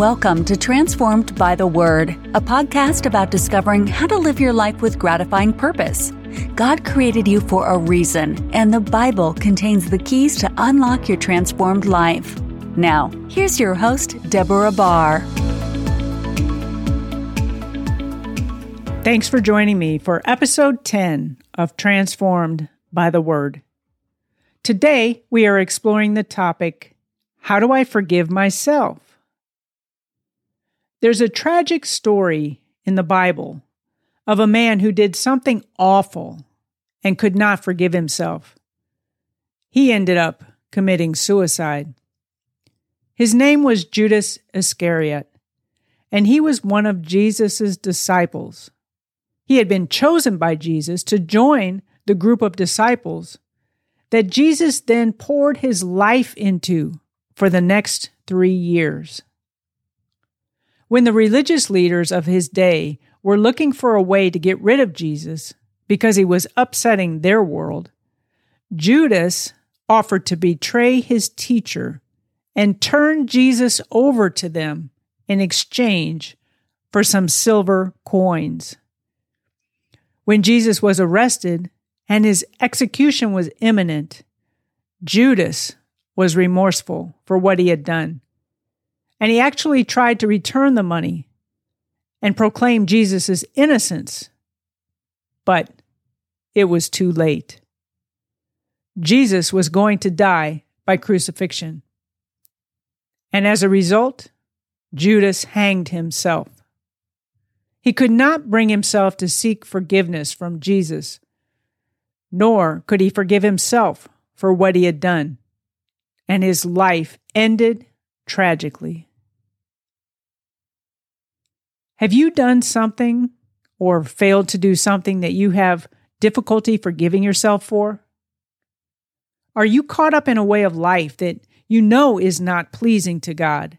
Welcome to Transformed by the Word, a podcast about discovering how to live your life with gratifying purpose. God created you for a reason, and the Bible contains the keys to unlock your transformed life. Now, here's your host, Deborah Barr. Thanks for joining me for episode 10 of Transformed by the Word. Today, we are exploring the topic How do I forgive myself? There's a tragic story in the Bible of a man who did something awful and could not forgive himself. He ended up committing suicide. His name was Judas Iscariot, and he was one of Jesus' disciples. He had been chosen by Jesus to join the group of disciples that Jesus then poured his life into for the next three years. When the religious leaders of his day were looking for a way to get rid of Jesus because he was upsetting their world, Judas offered to betray his teacher and turn Jesus over to them in exchange for some silver coins. When Jesus was arrested and his execution was imminent, Judas was remorseful for what he had done and he actually tried to return the money and proclaim Jesus' innocence. But it was too late. Jesus was going to die by crucifixion. And as a result, Judas hanged himself. He could not bring himself to seek forgiveness from Jesus, nor could he forgive himself for what he had done, and his life ended tragically. Have you done something or failed to do something that you have difficulty forgiving yourself for? Are you caught up in a way of life that you know is not pleasing to God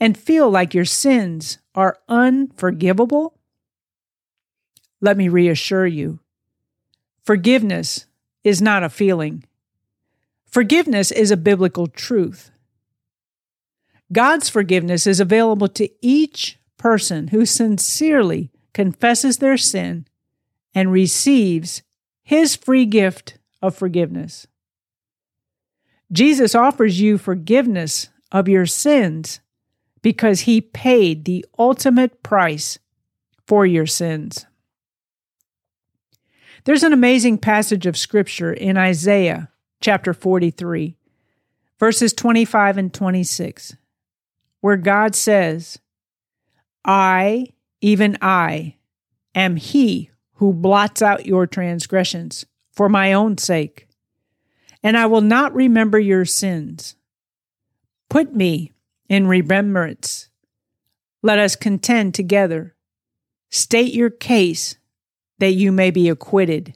and feel like your sins are unforgivable? Let me reassure you forgiveness is not a feeling, forgiveness is a biblical truth. God's forgiveness is available to each person who sincerely confesses their sin and receives his free gift of forgiveness. Jesus offers you forgiveness of your sins because he paid the ultimate price for your sins. There's an amazing passage of scripture in Isaiah chapter 43, verses 25 and 26, where God says, I, even I, am he who blots out your transgressions for my own sake, and I will not remember your sins. Put me in remembrance. Let us contend together. State your case that you may be acquitted.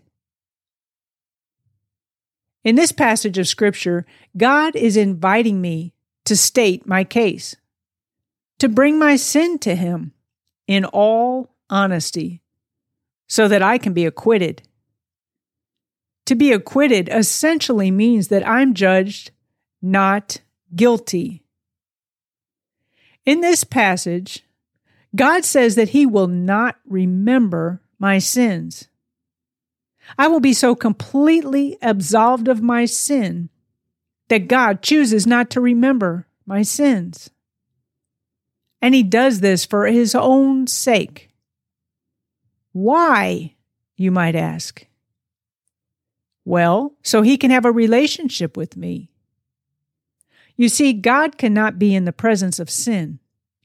In this passage of Scripture, God is inviting me to state my case to bring my sin to him in all honesty so that I can be acquitted. To be acquitted essentially means that I'm judged not guilty. In this passage, God says that He will not remember my sins. I will be so completely absolved of my sin that God chooses not to remember my sins. And he does this for his own sake. Why, you might ask? Well, so he can have a relationship with me. You see, God cannot be in the presence of sin,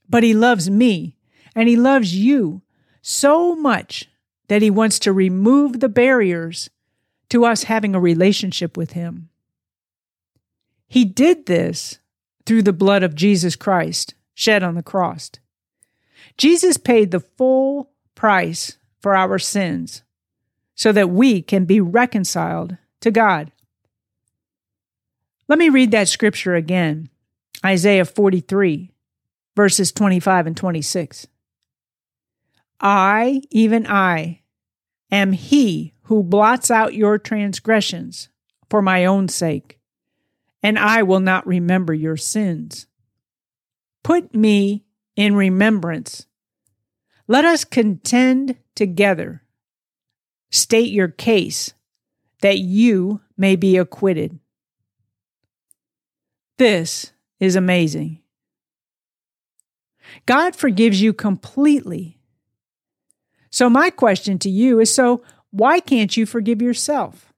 but he loves me and he loves you so much that he wants to remove the barriers to us having a relationship with him. He did this through the blood of Jesus Christ shed on the cross. Jesus paid the full price for our sins so that we can be reconciled to God. Let me read that scripture again Isaiah 43, verses 25 and 26. I, even I, am he who blots out your transgressions for my own sake, and I will not remember your sins. Put me in remembrance. Let us contend together. State your case that you may be acquitted. This is amazing. God forgives you completely. So, my question to you is so, why can't you forgive yourself?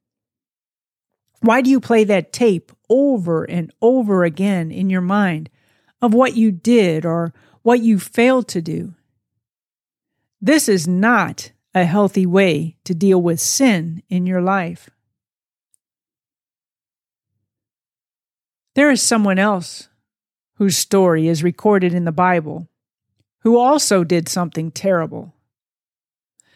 Why do you play that tape over and over again in your mind of what you did or what you failed to do? This is not a healthy way to deal with sin in your life. There is someone else whose story is recorded in the Bible who also did something terrible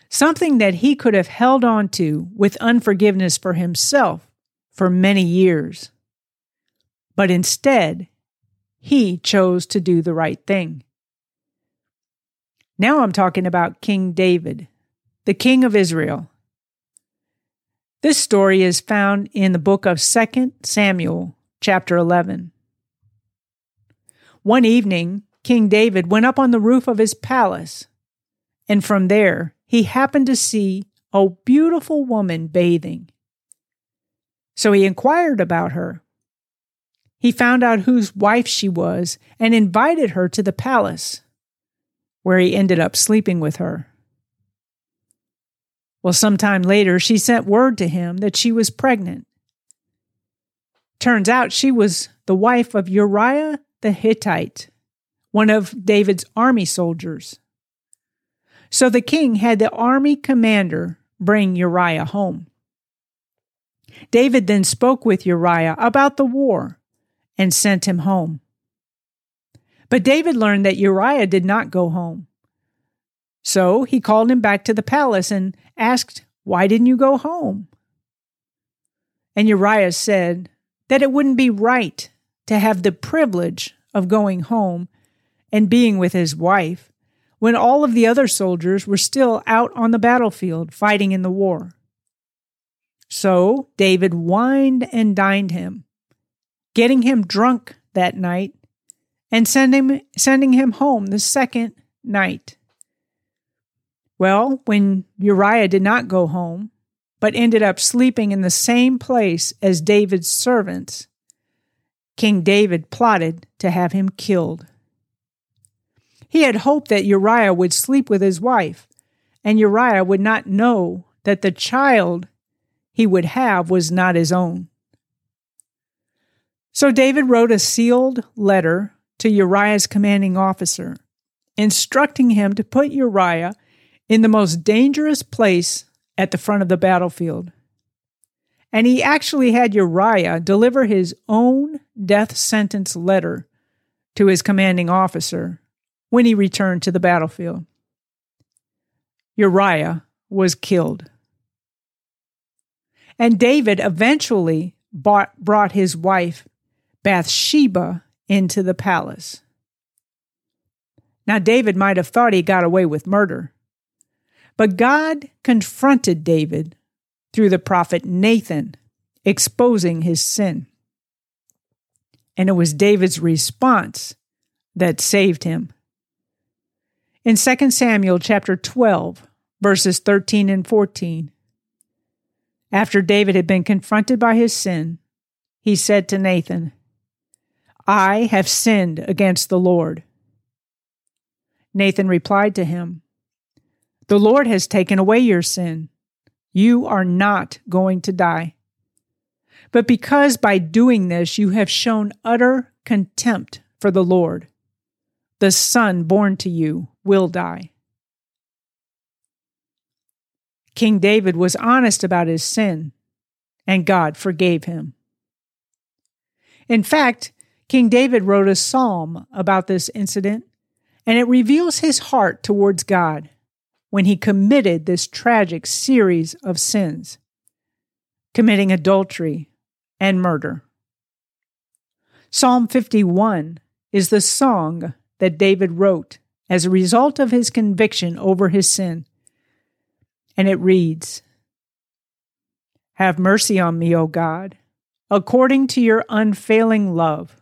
something that he could have held on to with unforgiveness for himself for many years. But instead, he chose to do the right thing. Now I'm talking about King David, the king of Israel. This story is found in the book of 2 Samuel, chapter 11. One evening, King David went up on the roof of his palace, and from there he happened to see a beautiful woman bathing. So he inquired about her. He found out whose wife she was and invited her to the palace, where he ended up sleeping with her. Well, sometime later, she sent word to him that she was pregnant. Turns out she was the wife of Uriah the Hittite, one of David's army soldiers. So the king had the army commander bring Uriah home. David then spoke with Uriah about the war and sent him home. But David learned that Uriah did not go home. So he called him back to the palace and asked, Why didn't you go home? And Uriah said that it wouldn't be right to have the privilege of going home and being with his wife when all of the other soldiers were still out on the battlefield fighting in the war. So David wined and dined him, getting him drunk that night and sending, sending him home the second night. Well, when Uriah did not go home, but ended up sleeping in the same place as David's servants, King David plotted to have him killed. He had hoped that Uriah would sleep with his wife, and Uriah would not know that the child he would have was not his own. So David wrote a sealed letter to Uriah's commanding officer, instructing him to put Uriah in the most dangerous place at the front of the battlefield. And he actually had Uriah deliver his own death sentence letter to his commanding officer when he returned to the battlefield. Uriah was killed. And David eventually bought, brought his wife Bathsheba into the palace. Now, David might have thought he got away with murder, but God confronted David through the prophet Nathan, exposing his sin. And it was David's response that saved him. In 2 Samuel chapter 12, verses 13 and 14, after David had been confronted by his sin, he said to Nathan, I have sinned against the Lord. Nathan replied to him, The Lord has taken away your sin. You are not going to die. But because by doing this you have shown utter contempt for the Lord, the son born to you will die. King David was honest about his sin, and God forgave him. In fact, King David wrote a psalm about this incident, and it reveals his heart towards God when he committed this tragic series of sins, committing adultery and murder. Psalm 51 is the song that David wrote as a result of his conviction over his sin. And it reads Have mercy on me, O God, according to your unfailing love,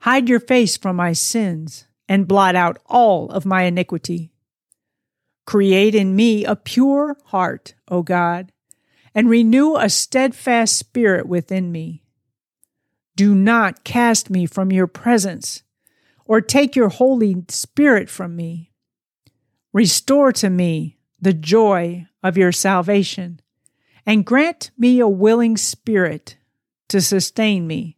Hide your face from my sins and blot out all of my iniquity. Create in me a pure heart, O God, and renew a steadfast spirit within me. Do not cast me from your presence or take your Holy Spirit from me. Restore to me the joy of your salvation and grant me a willing spirit to sustain me.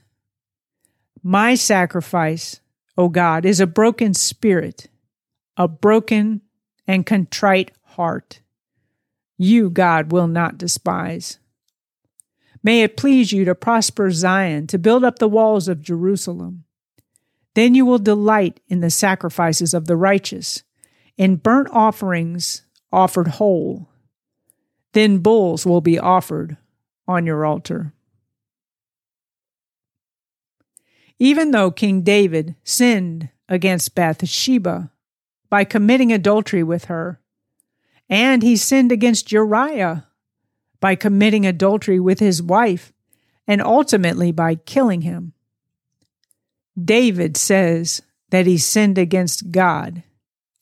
My sacrifice, O God, is a broken spirit, a broken and contrite heart. You, God, will not despise. May it please you to prosper Zion, to build up the walls of Jerusalem. Then you will delight in the sacrifices of the righteous, in burnt offerings offered whole. Then bulls will be offered on your altar. Even though King David sinned against Bathsheba by committing adultery with her, and he sinned against Uriah by committing adultery with his wife and ultimately by killing him. David says that he sinned against God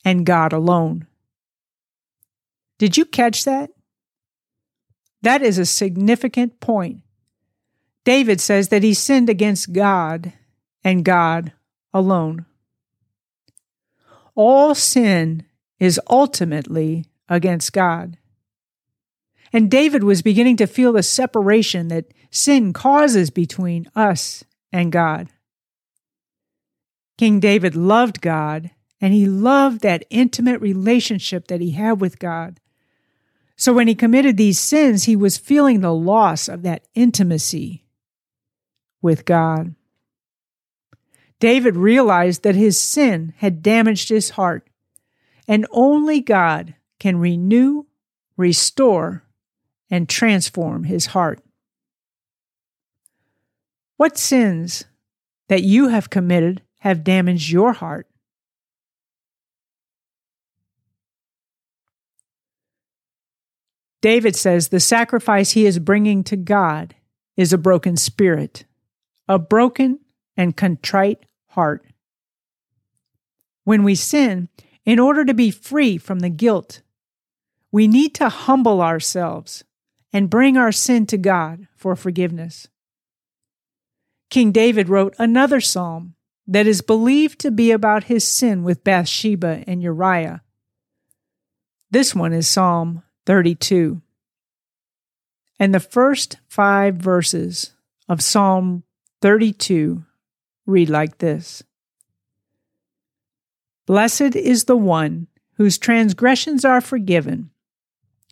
and God alone. Did you catch that? That is a significant point. David says that he sinned against God and God alone. All sin is ultimately against God. And David was beginning to feel the separation that sin causes between us and God. King David loved God, and he loved that intimate relationship that he had with God. So when he committed these sins, he was feeling the loss of that intimacy with God. David realized that his sin had damaged his heart, and only God can renew, restore, and transform his heart. What sins that you have committed have damaged your heart? David says the sacrifice he is bringing to God is a broken spirit, a broken and contrite heart. When we sin, in order to be free from the guilt, we need to humble ourselves and bring our sin to God for forgiveness. King David wrote another psalm that is believed to be about his sin with Bathsheba and Uriah. This one is Psalm 32. And the first five verses of Psalm 32 read like this Blessed is the one whose transgressions are forgiven,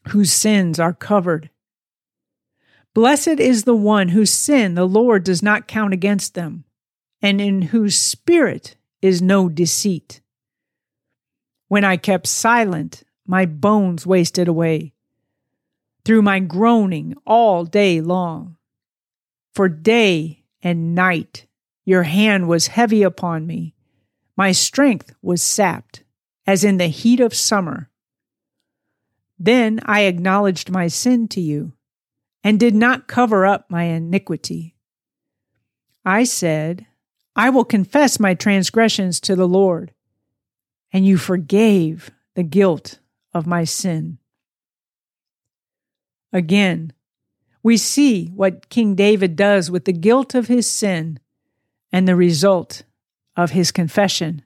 whose sins are covered. Blessed is the one whose sin the Lord does not count against them, and in whose spirit is no deceit. When I kept silent, my bones wasted away through my groaning all day long. For day and night your hand was heavy upon me. My strength was sapped, as in the heat of summer. Then I acknowledged my sin to you, and did not cover up my iniquity. I said, I will confess my transgressions to the Lord, and you forgave the guilt of my sin. Again, we see what King David does with the guilt of his sin and the result of his confession.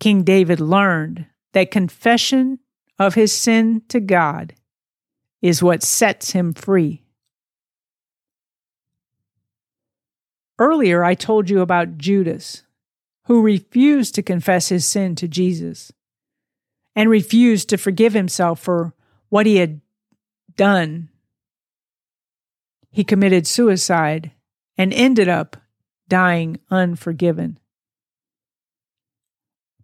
King David learned that confession of his sin to God is what sets him free. Earlier, I told you about Judas, who refused to confess his sin to Jesus and refused to forgive himself for what he had done. He committed suicide and ended up dying unforgiven.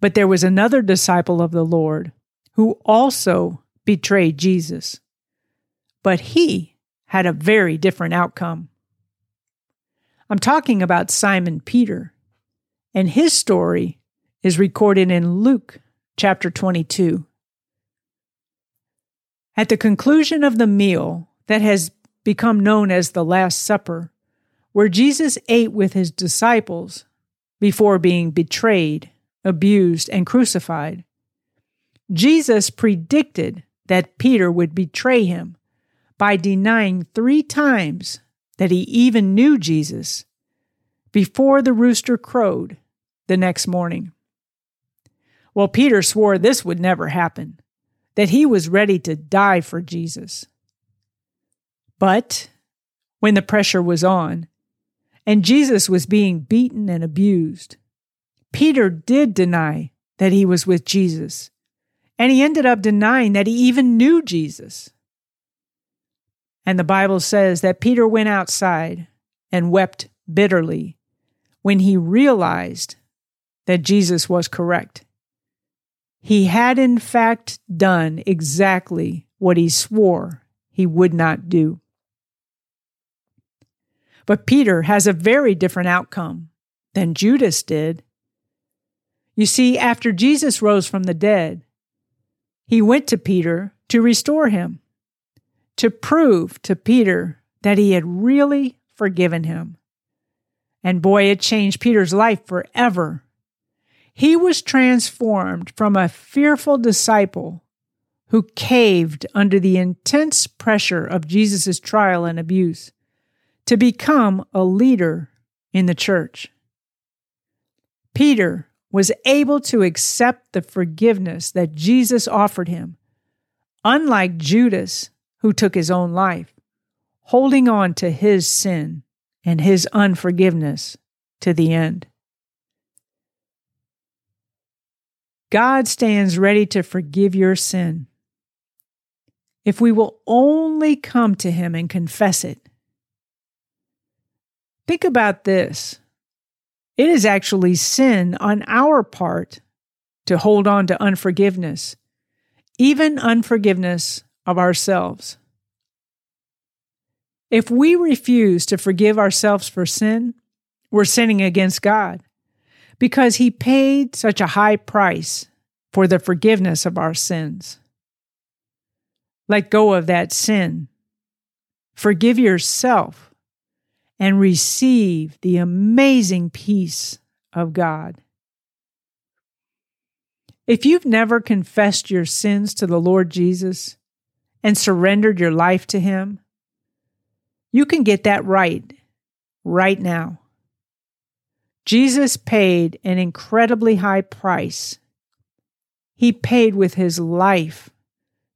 But there was another disciple of the Lord who also betrayed Jesus. But he had a very different outcome. I'm talking about Simon Peter, and his story is recorded in Luke chapter 22. At the conclusion of the meal that has become known as the Last Supper, where Jesus ate with his disciples before being betrayed, abused, and crucified, Jesus predicted that Peter would betray him by denying three times that he even knew Jesus before the rooster crowed the next morning. Well, Peter swore this would never happen, that he was ready to die for Jesus. But when the pressure was on, and Jesus was being beaten and abused, Peter did deny that he was with Jesus, and he ended up denying that he even knew Jesus. And the Bible says that Peter went outside and wept bitterly when he realized that Jesus was correct. He had, in fact, done exactly what he swore he would not do. But Peter has a very different outcome than Judas did. You see, after Jesus rose from the dead, he went to Peter to restore him to prove to Peter that he had really forgiven him. And boy, it changed Peter's life forever. He was transformed from a fearful disciple who caved under the intense pressure of Jesus' trial and abuse to become a leader in the church. Peter was able to accept the forgiveness that Jesus offered him, unlike Judas, who took his own life, holding on to his sin and his unforgiveness to the end. God stands ready to forgive your sin if we will only come to Him and confess it. Think about this it is actually sin on our part to hold on to unforgiveness, even unforgiveness of ourselves. If we refuse to forgive ourselves for sin, we're sinning against God because He paid such a high price for the forgiveness of our sins. Let go of that sin. Forgive yourself and receive the amazing peace of God. If you've never confessed your sins to the Lord Jesus, and surrendered your life to Him, you can get that right right now. Jesus paid an incredibly high price. He paid with His life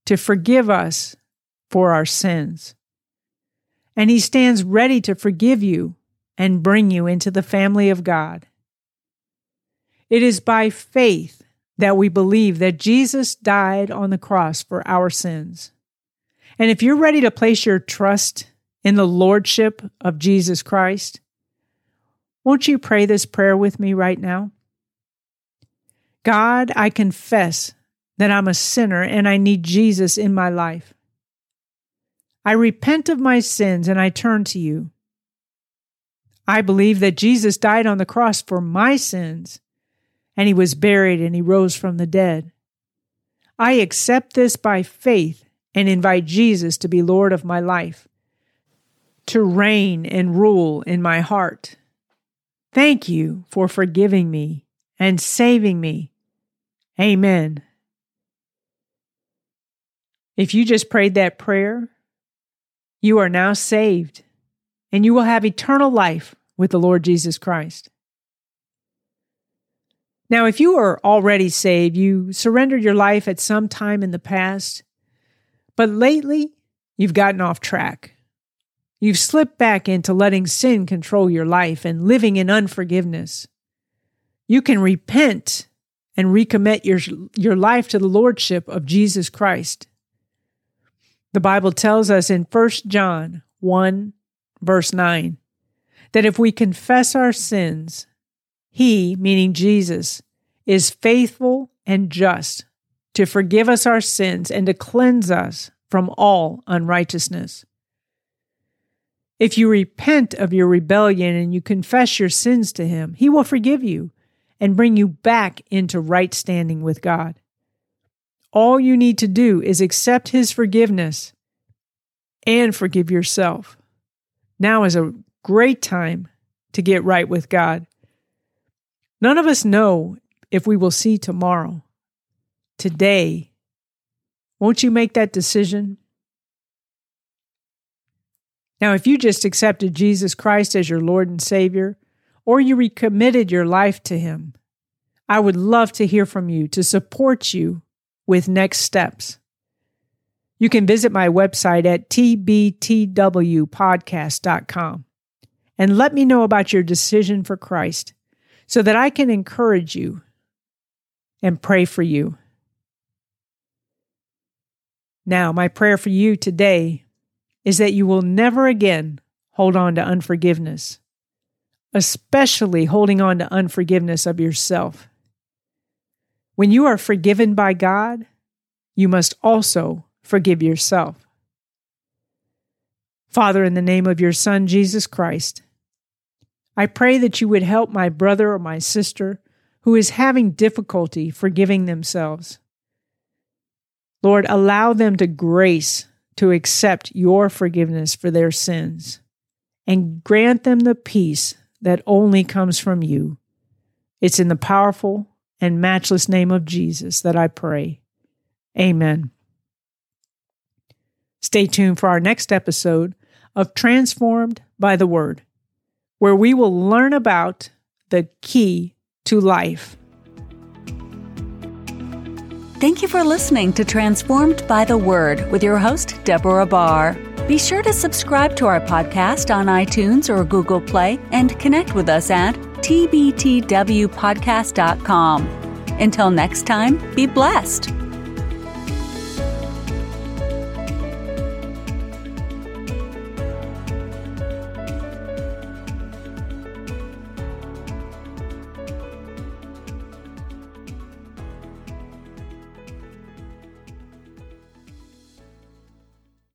to forgive us for our sins. And He stands ready to forgive you and bring you into the family of God. It is by faith that we believe that Jesus died on the cross for our sins. And if you're ready to place your trust in the Lordship of Jesus Christ, won't you pray this prayer with me right now? God, I confess that I'm a sinner and I need Jesus in my life. I repent of my sins and I turn to you. I believe that Jesus died on the cross for my sins and he was buried and he rose from the dead. I accept this by faith and invite Jesus to be Lord of my life, to reign and rule in my heart. Thank you for forgiving me and saving me. Amen. If you just prayed that prayer, you are now saved and you will have eternal life with the Lord Jesus Christ. Now, if you are already saved, you surrendered your life at some time in the past, but lately you've gotten off track. You've slipped back into letting sin control your life and living in unforgiveness. You can repent and recommit your, your life to the Lordship of Jesus Christ. The Bible tells us in 1 John 1, verse 9, that if we confess our sins, he, meaning Jesus, is faithful and just to forgive us our sins and to cleanse us from all unrighteousness. If you repent of your rebellion and you confess your sins to Him, He will forgive you and bring you back into right standing with God. All you need to do is accept His forgiveness and forgive yourself. Now is a great time to get right with God. None of us know if we will see tomorrow. Today, won't you make that decision? Now, if you just accepted Jesus Christ as your Lord and Savior, or you recommitted your life to Him, I would love to hear from you to support you with next steps. You can visit my website at tbtwpodcast.com and let me know about your decision for Christ so that I can encourage you and pray for you. Now, my prayer for you today is that you will never again hold on to unforgiveness, especially holding on to unforgiveness of yourself. When you are forgiven by God, you must also forgive yourself. Father, in the name of your Son, Jesus Christ, I pray that you would help my brother or my sister who is having difficulty forgiving themselves. Lord, allow them to grace to accept your forgiveness for their sins and grant them the peace that only comes from you. It's in the powerful and matchless name of Jesus that I pray. Amen. Stay tuned for our next episode of Transformed by the Word, where we will learn about the key to life. Thank you for listening to Transformed by the Word with your host, Deborah Barr. Be sure to subscribe to our podcast on iTunes or Google Play and connect with us at tbtwpodcast.com. Until next time, be blessed.